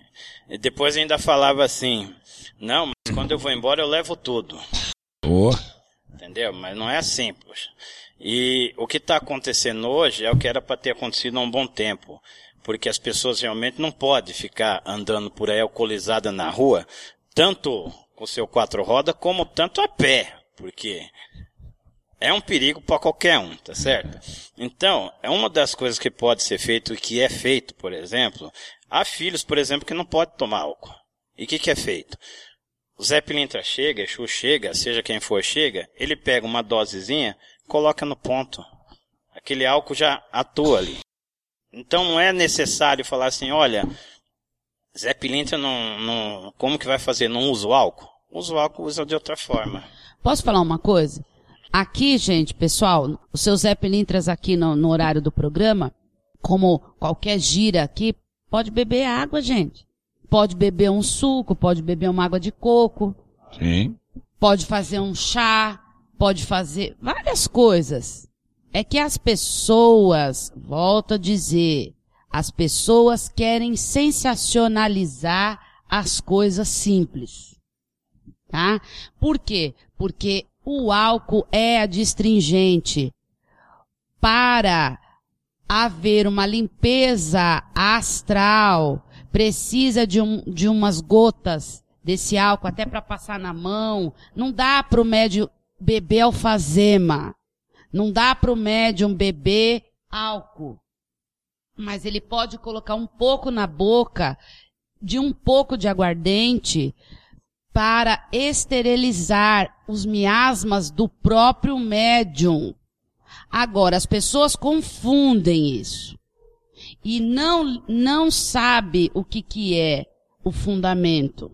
e depois ainda falava assim, não, mas quando eu vou embora eu levo tudo. Ô, Entendeu? Mas não é assim, poxa. E o que está acontecendo hoje é o que era para ter acontecido há um bom tempo. Porque as pessoas realmente não podem ficar andando por aí alcoolizada na rua, tanto com seu quatro rodas, como tanto a pé. Porque é um perigo para qualquer um, tá certo? Então, é uma das coisas que pode ser feito e que é feito, por exemplo, há filhos, por exemplo, que não podem tomar álcool. E o que, que é feito? O Zé Pilintra chega, Exu chega, seja quem for chega, ele pega uma dosezinha, coloca no ponto. Aquele álcool já atua ali. Então não é necessário falar assim, olha, Zé Pilintra não, não, como que vai fazer? Não usa o álcool? Usa o álcool, usa de outra forma. Posso falar uma coisa? Aqui, gente, pessoal, os seus Zé Pilintras aqui no, no horário do programa, como qualquer gira aqui, pode beber água, gente. Pode beber um suco, pode beber uma água de coco, sim. pode fazer um chá, pode fazer várias coisas. É que as pessoas, volto a dizer, as pessoas querem sensacionalizar as coisas simples. Tá? Por quê? Porque o álcool é adstringente. Para haver uma limpeza astral, precisa de, um, de umas gotas desse álcool até para passar na mão. Não dá para o médium beber alfazema. Não dá para o médium beber álcool. Mas ele pode colocar um pouco na boca de um pouco de aguardente para esterilizar os miasmas do próprio médium. Agora, as pessoas confundem isso. E não, não sabe o que, que é o fundamento.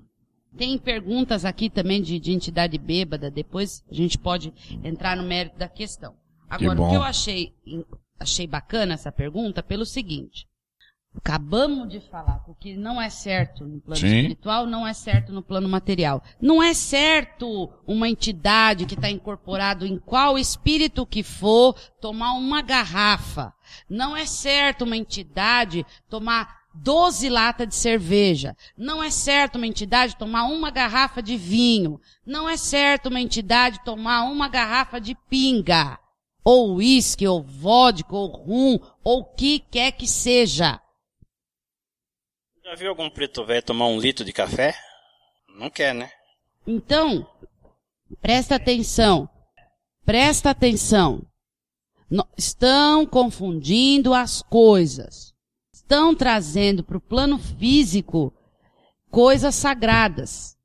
Tem perguntas aqui também de, de entidade bêbada, depois a gente pode entrar no mérito da questão. Agora, o que eu achei, achei bacana essa pergunta pelo seguinte. Acabamos de falar que o que não é certo no plano Sim. espiritual não é certo no plano material. Não é certo uma entidade que está incorporado em qual espírito que for tomar uma garrafa. Não é certo uma entidade tomar 12 latas de cerveja. Não é certo uma entidade tomar uma garrafa de vinho. Não é certo uma entidade tomar uma garrafa de pinga. Ou uísque, ou vodka, ou rum, ou o que quer que seja. Já viu algum preto velho tomar um litro de café? Não quer, né? Então, presta atenção. Presta atenção. Estão confundindo as coisas. Estão trazendo para o plano físico coisas sagradas.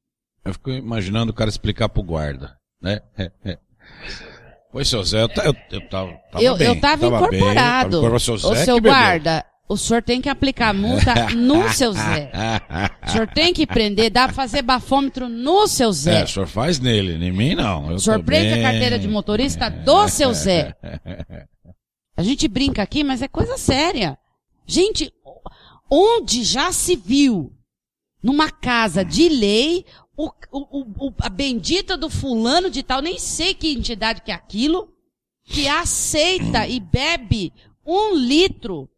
Eu fico imaginando o cara explicar pro guarda, né? (laughs) Pois, seu Zé, eu, eu, eu tava, tava eu, bem. eu tava, bem, tava incorporado. incorporado. Seu Zé Ô, seu guarda, o senhor tem que aplicar multa no (laughs) seu Zé. O senhor tem que prender, dá pra fazer bafômetro no seu Zé. É, o senhor faz nele, em mim não. Eu O senhor prende bem. a carteira de motorista do (laughs) seu Zé. (laughs) A gente brinca aqui, mas é coisa séria. Gente, onde já se viu numa casa de lei o, o- o- a bendita do fulano de tal, nem sei que entidade que é aquilo, que aceita e bebe um litro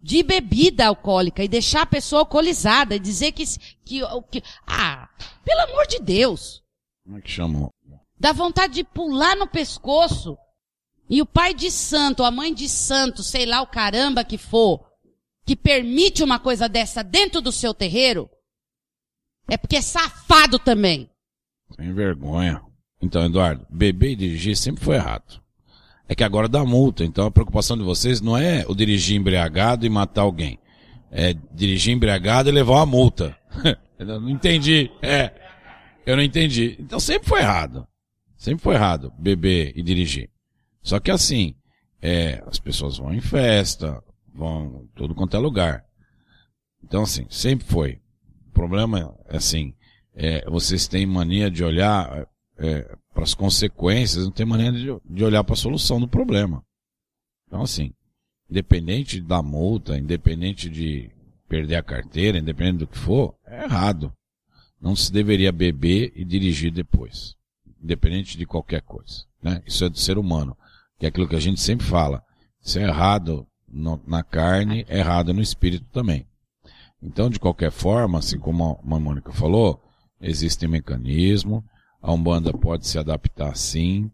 de bebida alcoólica e deixar a pessoa alcoolizada e dizer que, que, que ah, pelo amor de Deus. Como é que chamou? Dá vontade de pular no pescoço. E o pai de santo, a mãe de santo, sei lá o caramba que for, que permite uma coisa dessa dentro do seu terreiro, é porque é safado também. Sem vergonha. Então, Eduardo, beber e dirigir sempre foi errado. É que agora dá multa, então a preocupação de vocês não é o dirigir embriagado e matar alguém. É dirigir embriagado e levar uma multa. (laughs) Eu não entendi. É. Eu não entendi. Então sempre foi errado. Sempre foi errado beber e dirigir. Só que assim, é, as pessoas vão em festa, vão tudo quanto é lugar. Então assim, sempre foi. O problema é assim, é, vocês têm mania de olhar é, para as consequências, não tem mania de, de olhar para a solução do problema. Então assim, independente da multa, independente de perder a carteira, independente do que for, é errado. Não se deveria beber e dirigir depois. Independente de qualquer coisa. Né? Isso é do ser humano. Que é aquilo que a gente sempre fala. Se é errado no- na carne, é errado no espírito também. Então, de qualquer forma, assim como a Mônica falou, existe mecanismo, a Umbanda pode se adaptar sim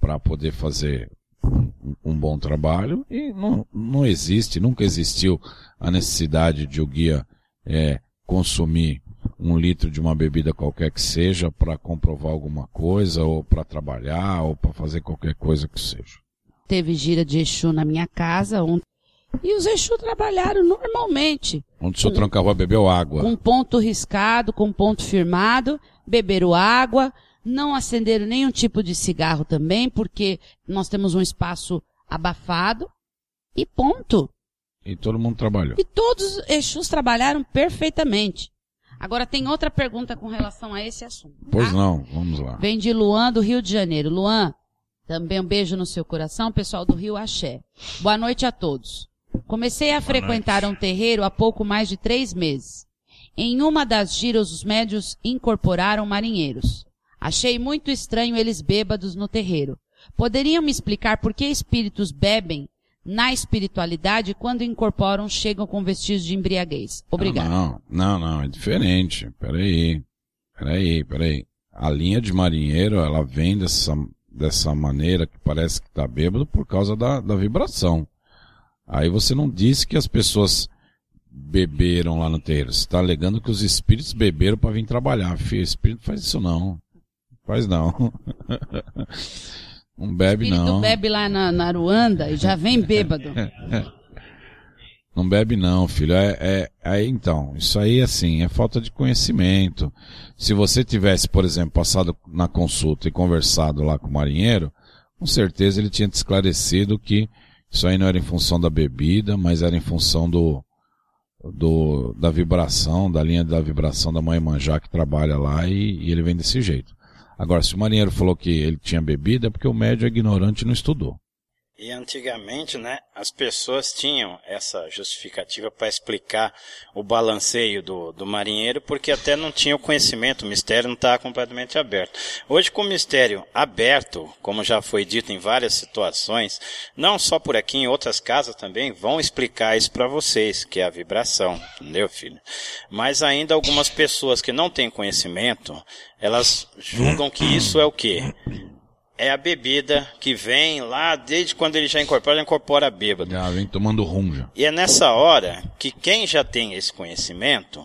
para poder fazer um, um bom trabalho e não, não existe, nunca existiu a necessidade de o guia é, consumir um litro de uma bebida qualquer que seja para comprovar alguma coisa ou para trabalhar ou para fazer qualquer coisa que seja. Teve gira de Exu na minha casa ontem. E os Exu trabalharam normalmente. Onde o seu tranca-rua bebeu água. Com ponto riscado, com ponto firmado, beberam água, não acenderam nenhum tipo de cigarro também, porque nós temos um espaço abafado, e ponto. E todo mundo trabalhou. E todos os Exus trabalharam perfeitamente. Agora tem outra pergunta com relação a esse assunto. Pois tá? não, vamos lá. Vem de Luan, do Rio de Janeiro. Luan, também um beijo no seu coração, pessoal do Rio Axé. Boa noite a todos. Comecei a frequentar um terreiro há pouco mais de três meses. Em uma das giras, os médios incorporaram marinheiros. Achei muito estranho eles bêbados no terreiro. Poderiam me explicar por que espíritos bebem na espiritualidade quando incorporam chegam com vestígios de embriaguez? Obrigado. Não, não, não, é diferente. Peraí. Peraí, peraí. A linha de marinheiro, ela vem dessa, dessa maneira que parece que tá bêbado por causa da, da vibração. Aí você não disse que as pessoas beberam lá no terreiro. Você está alegando que os espíritos beberam para vir trabalhar. Filho, espírito faz isso não. Faz não. (laughs) Não bebe espírito não. bebe lá na, na Aruanda e já vem bêbado. (laughs) Não bebe não, filho. É, é, aí então, isso aí assim, é falta de conhecimento. Se você tivesse, por exemplo, passado na consulta e conversado lá com o marinheiro, com certeza ele tinha te esclarecido que isso aí não era em função da bebida, mas era em função do, do da vibração, da linha da vibração da mãe Manjá que trabalha lá e, e ele vem desse jeito. Agora, se o marinheiro falou que ele tinha bebida, é porque o médio é ignorante e não estudou. E antigamente, né, as pessoas tinham essa justificativa para explicar o balanceio do, do marinheiro, porque até não tinha o conhecimento, o mistério não estava completamente aberto. Hoje, com o mistério aberto, como já foi dito em várias situações, não só por aqui, em outras casas também, vão explicar isso para vocês, que é a vibração, entendeu, filho? Mas ainda algumas pessoas que não têm conhecimento, elas julgam que isso é o quê? É a bebida que vem lá, desde quando ele já incorpora, ele incorpora bêbado. Já vem tomando rum já. E é nessa hora que quem já tem esse conhecimento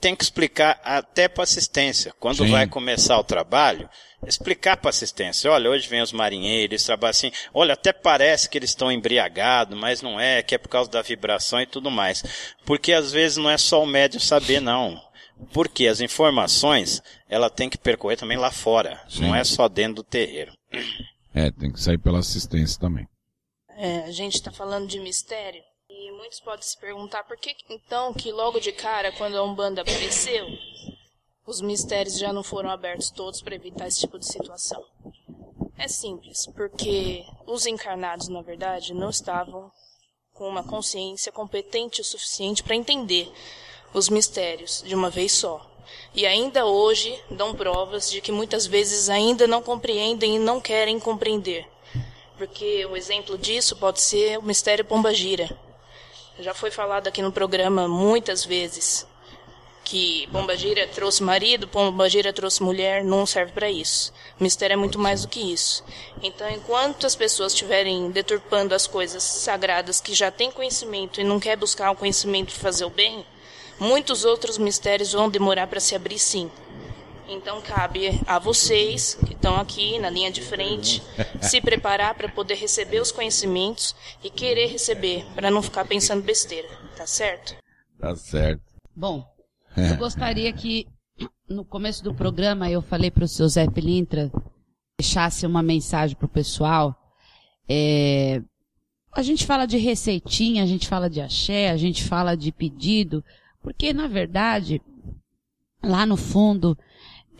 tem que explicar até para assistência. Quando Sim. vai começar o trabalho, explicar para assistência. Olha, hoje vem os marinheiros, trabalham assim. Olha, até parece que eles estão embriagados, mas não é, que é por causa da vibração e tudo mais. Porque às vezes não é só o médium saber, não. Porque as informações, ela tem que percorrer também lá fora. Sim. Não é só dentro do terreiro. É, tem que sair pela assistência também. É, a gente está falando de mistério e muitos podem se perguntar por que então que logo de cara, quando a Umbanda apareceu, os mistérios já não foram abertos todos para evitar esse tipo de situação. É simples, porque os encarnados, na verdade, não estavam com uma consciência competente o suficiente para entender os mistérios de uma vez só. E ainda hoje dão provas de que muitas vezes ainda não compreendem e não querem compreender. Porque o exemplo disso pode ser o mistério Pombagira. Já foi falado aqui no programa muitas vezes que Pombagira trouxe marido, Pombagira trouxe mulher, não serve para isso. O mistério é muito mais do que isso. Então, enquanto as pessoas estiverem deturpando as coisas sagradas que já têm conhecimento e não quer buscar o conhecimento para fazer o bem, muitos outros mistérios vão demorar para se abrir sim. Então cabe a vocês que estão aqui na linha de frente (laughs) se preparar para poder receber os conhecimentos e querer receber, para não ficar pensando besteira, tá certo? Tá certo. Bom, (laughs) eu gostaria que no começo do programa eu falei para o seu Zé Pilintra deixasse uma mensagem para o pessoal. É, a gente fala de receitinha, a gente fala de axé, a gente fala de pedido, porque na verdade lá no fundo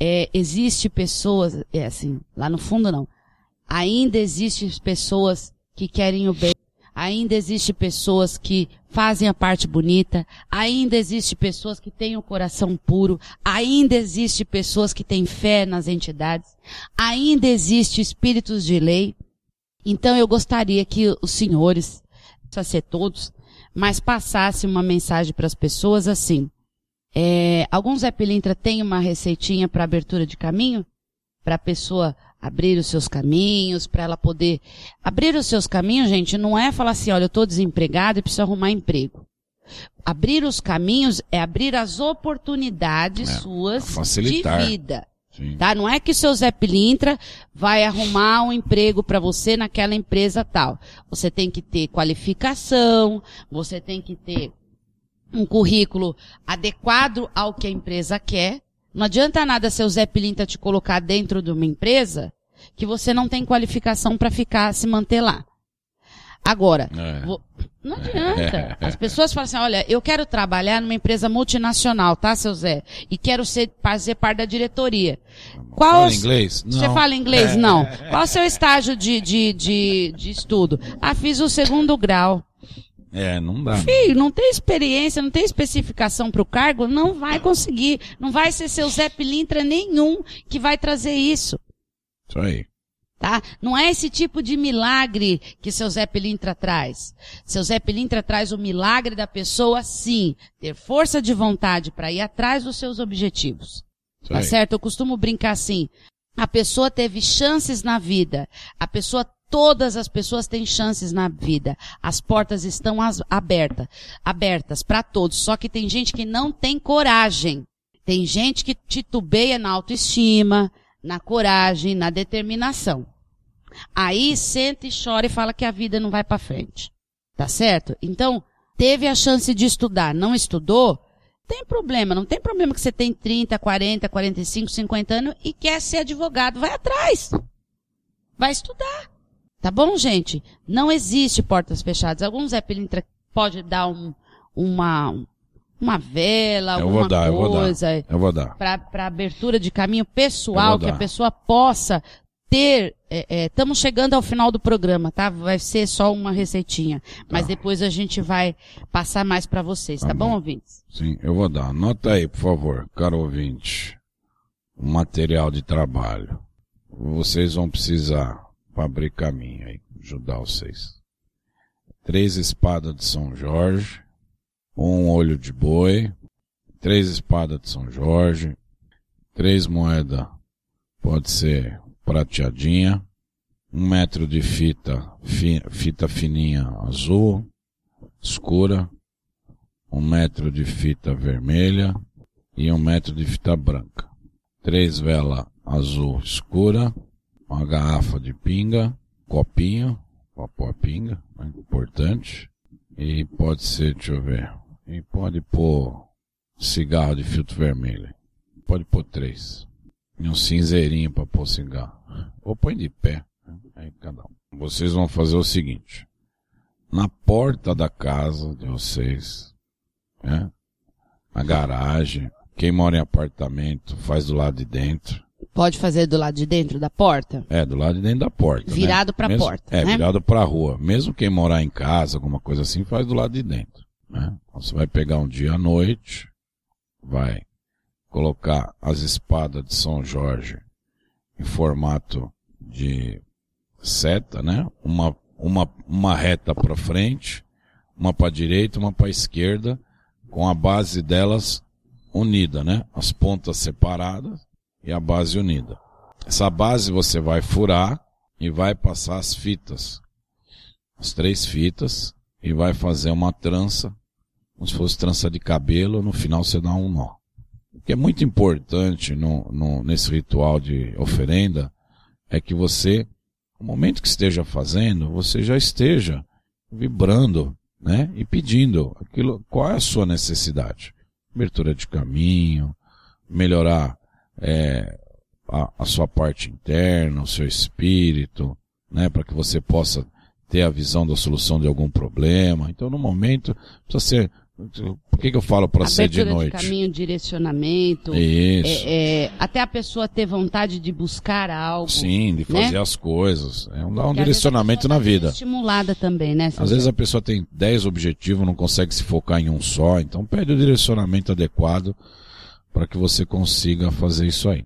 é, existe pessoas, é assim, lá no fundo não, ainda existe pessoas que querem o bem, ainda existe pessoas que fazem a parte bonita, ainda existe pessoas que têm o coração puro, ainda existe pessoas que têm fé nas entidades, ainda existe espíritos de lei. Então eu gostaria que os senhores, todos, mas passasse uma mensagem para as pessoas assim. É, alguns Zé Pilintra têm uma receitinha para abertura de caminho? Para a pessoa abrir os seus caminhos, para ela poder. Abrir os seus caminhos, gente, não é falar assim, olha, eu estou desempregado e preciso arrumar emprego. Abrir os caminhos é abrir as oportunidades É, suas facilitar. de vida. Tá? Não é que o seu Zé Pilintra vai arrumar um emprego para você naquela empresa tal. Você tem que ter qualificação, você tem que ter um currículo adequado ao que a empresa quer. Não adianta nada seu Zé Pilintra te colocar dentro de uma empresa que você não tem qualificação para ficar, se manter lá. Agora, É. vo- não (laughs) adianta. As pessoas falam assim, olha, eu quero trabalhar numa empresa multinacional, tá, seu Zé? E quero ser, fazer parte da diretoria. Qual Fala os- inglês? Você Não. fala inglês? Não. (laughs) Qual o seu estágio de, de, de, de estudo? Ah, fiz o segundo grau. É, não dá. Filho, não tem experiência, não tem especificação para o cargo, não vai conseguir. Não vai ser seu Zé Pilintra nenhum que vai trazer isso. Isso aí. Tá? Não é esse tipo de milagre que seu Zé Pilintra traz. Seu Zé Pilintra traz o milagre da pessoa, sim, ter força de vontade para ir atrás dos seus objetivos. Tá certo? Eu costumo brincar assim. A pessoa teve chances na vida. A pessoa, todas as pessoas têm chances na vida. As portas estão as- abertas, abertas para todos. Só que tem gente que não tem coragem. Tem gente que titubeia na autoestima, na coragem, na determinação. Aí senta e chora e fala que a vida não vai para frente. Tá certo? Então, teve a chance de estudar, não estudou, tem problema, não tem problema que você tem 30, 40, 45, 50 anos e quer ser advogado, vai atrás. Vai estudar. Tá bom, gente? Não existe portas fechadas. Alguns Zé Pilintra pode dar um, uma, uma vela, Eu alguma dar, eu vou dar. coisa Eu vou dar. para abertura de caminho pessoal, que a pessoa possa ter. Estamos chegando ao final do programa, tá? Vai ser só uma receitinha. Mas depois a gente vai passar mais para vocês, tá, Tá bom, bom. ouvintes? Sim, eu vou dar. Anota aí, por favor, caro ouvinte. O material de trabalho. Vocês vão precisar para abrir caminho aí, ajudar vocês. Três espadas de São Jorge, um olho de boi, três espadas de São Jorge, três moedas, pode ser prateadinha, um metro de fita, fi, fita fininha azul, escura, um metro de fita vermelha e um metro de fita branca. Três velas azul escura, uma garrafa de pinga, copinho, pôr a pinga, né, importante. E pode ser, deixa eu ver, e pode pôr cigarro de filtro vermelho. Pode pôr três. E um cinzeirinho para pôr cigarro. Ou põe de pé. Né? Aí cada um. Vocês vão fazer o seguinte. Na porta da casa de vocês, né? Na garagem, quem mora em apartamento faz do lado de dentro. Pode fazer do lado de dentro da porta? É, do lado de dentro da porta. né? Virado pra Mesmo- porta, É, né? virado pra rua. Mesmo quem morar em casa, alguma coisa assim, faz do lado de dentro. Né? Então, Você vai pegar um dia à noite, vai colocar as espadas de São Jorge em formato de seta, né? Uma, uma, uma reta para frente, uma para direita, uma para esquerda, com a base delas unida, né? As pontas separadas e a base unida. Essa base você vai furar e vai passar as fitas, as três fitas, e vai fazer uma trança, como se fosse trança de cabelo, no final você dá um nó. O que é muito importante no, no, nesse ritual de oferenda é que você, no momento que esteja fazendo, você já esteja vibrando, né? E pedindo aquilo, qual é a sua necessidade? Abertura de caminho, melhorar é, a, a sua parte interna, o seu espírito, né? Para que você possa ter a visão da solução de algum problema. Então, no momento, precisa ser. Por que, que eu falo para ser de noite? caminho, direcionamento. Isso. É, é, até a pessoa ter vontade de buscar algo. Sim, de fazer né? as coisas. É um, um direcionamento na tá vida. Estimulada também, né? Às vezes a pessoa tem 10 objetivos, não consegue se focar em um só, então pede o direcionamento adequado para que você consiga fazer isso aí.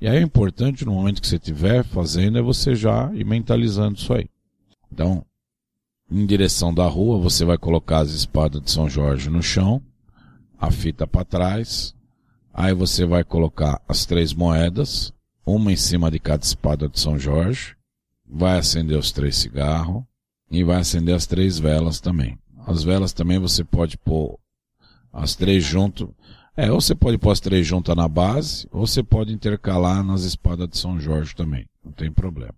E aí é importante, no momento que você estiver fazendo, é você já ir mentalizando isso aí. Então, em direção da rua, você vai colocar as espadas de São Jorge no chão, a fita para trás, aí você vai colocar as três moedas, uma em cima de cada espada de São Jorge, vai acender os três cigarros, e vai acender as três velas também. As velas também você pode pôr as três junto. É, ou você pode pôr as três juntas na base, ou você pode intercalar nas espadas de São Jorge também. Não tem problema.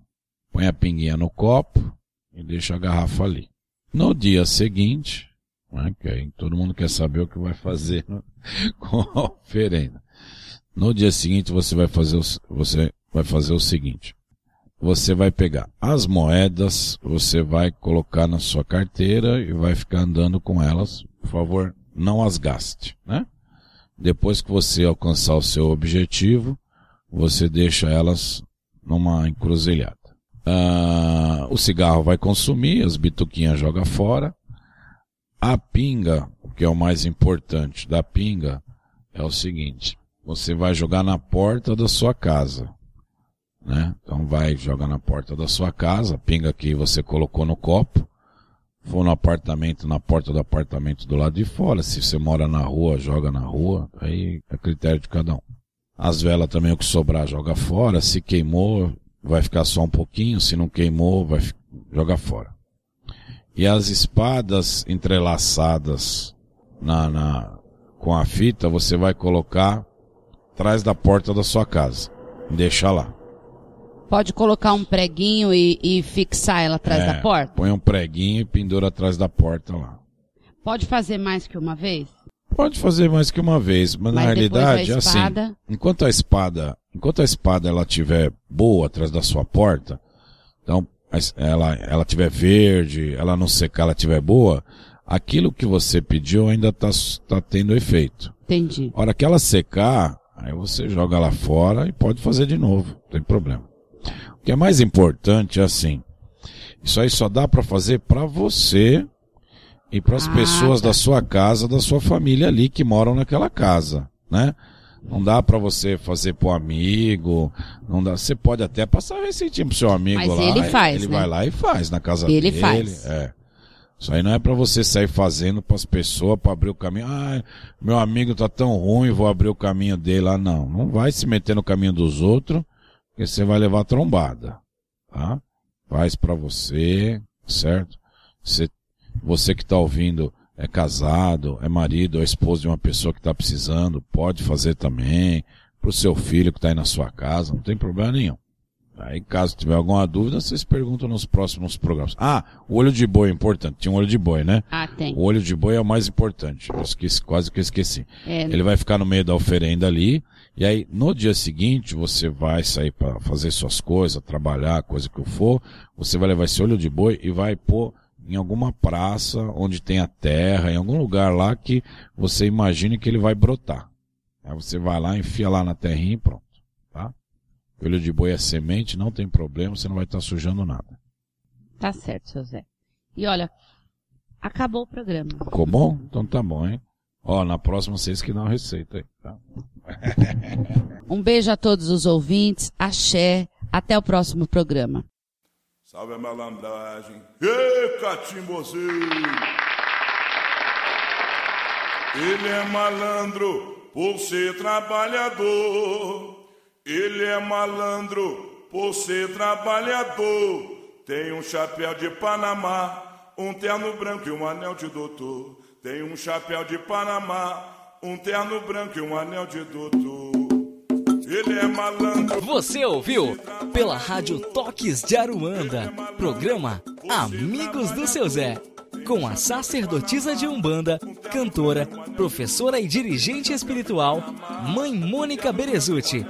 Põe a pinguinha no copo e deixa a garrafa ali. No dia seguinte, né, que todo mundo quer saber o que vai fazer (laughs) com a oferenda. No dia seguinte você vai fazer o, você vai fazer o seguinte você vai pegar as moedas, você vai colocar na sua carteira e vai ficar andando com elas. Por favor, não as gaste, né? Depois que você alcançar o seu objetivo, você deixa elas numa encruzilhada. Ah, o cigarro vai consumir, as bituquinhas joga fora. A pinga, o que é o mais importante da pinga, é o seguinte: você vai jogar na porta da sua casa né? Então vai jogar na porta da sua casa, a pinga que você colocou no copo. For no apartamento, na porta do apartamento do lado de fora. Se você mora na rua, joga na rua. Aí é critério de cada um. As velas também, o que sobrar, joga fora. Se queimou, vai ficar só um pouquinho. Se não queimou, vai jogar fora. E as espadas entrelaçadas na, na, com a fita, você vai colocar atrás da porta da sua casa. Deixa lá. Pode colocar um preguinho e, e fixar ela atrás É, da porta? Põe um preguinho e pendura atrás da porta lá. Pode fazer mais que uma vez? Pode fazer mais que uma vez, mas, na Mas depois realidade é assim. espada- Enquanto a espada, enquanto a espada ela tiver boa atrás da sua porta, então ela ela tiver verde, ela não secar, ela tiver boa, aquilo que você pediu ainda está tá tendo efeito. Entendi. A hora que ela secar, aí você joga lá fora e pode fazer de novo, não tem problema. O que é mais importante é assim, isso aí só dá para fazer para você e para as Ah, pessoas tá. da sua casa, da sua família ali que moram naquela casa, né? Não dá para você fazer pro amigo, não dá. Você pode até passar receitinho pro seu amigo Mas lá. ele faz, Ele né? vai lá e faz na casa Ele dele. faz. É. Isso aí não é para você sair fazendo para as pessoas para abrir o caminho. Ah, meu amigo tá tão ruim, vou abrir o caminho dele lá. Não, não vai se meter no caminho dos outros, porque você vai levar trombada, tá? faz para você, certo? Você, você que está ouvindo é casado, é marido, é esposo de uma pessoa que está precisando, pode fazer também. Para o seu filho que está aí na sua casa, não tem problema nenhum. Aí, caso tiver alguma dúvida, vocês perguntam nos próximos programas. Ah, o olho de boi é importante. Tinha um olho de boi, né? Ah, tem. O olho de boi é o mais importante. Eu esqueci, quase que eu esqueci. É, Ele vai ficar no meio da oferenda ali. E aí, no dia seguinte, você vai sair para fazer suas coisas, trabalhar, coisa que for. Você vai levar esse olho de boi e vai pôr em alguma praça onde tenha terra, em algum lugar lá que você imagine que ele vai brotar. Aí você vai lá, enfia lá na terrinha e pronto. Tá? Olho de boi é semente, não tem problema, você não vai estar sujando nada. Tá certo, seu Zé. E olha, acabou o programa. Ficou bom? Então tá bom, hein? Ó, na próxima vocês que dão a receita aí, tá? (laughs) Um beijo a todos os ouvintes, axé, até o próximo programa. Salve a malandragem. Ê, catimbozeiro! Ele é malandro por ser trabalhador. Ele é malandro por ser trabalhador. Tem um chapéu de Panamá, um terno branco e um anel de doutor. Tem um chapéu de Panamá, um terno branco e um anel de doutor. Ele é malandro. Você ouviu? Pela Rádio Toques de Aruanda, programa Amigos do Seu Zé, com a sacerdotisa de Umbanda, cantora, professora e dirigente espiritual, Mãe Mônica Berezuti.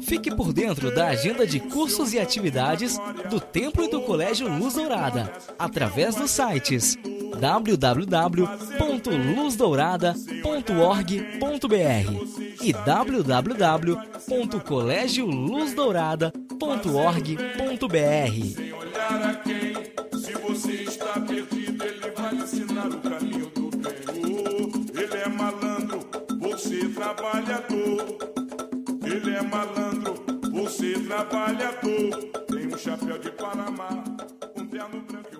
Fique por dentro da agenda de cursos e atividades do Templo e do Colégio Luz Dourada, através dos sites www.luzdourada.org.br e www.colegioluzdourada.org.br. Se você está perdido, ele vai ensinar o caminho do bem. Ele é malandro, você trabalhador. Ele é malandro, você trabalhador. Tem um chapéu de Panamá, um terno branco.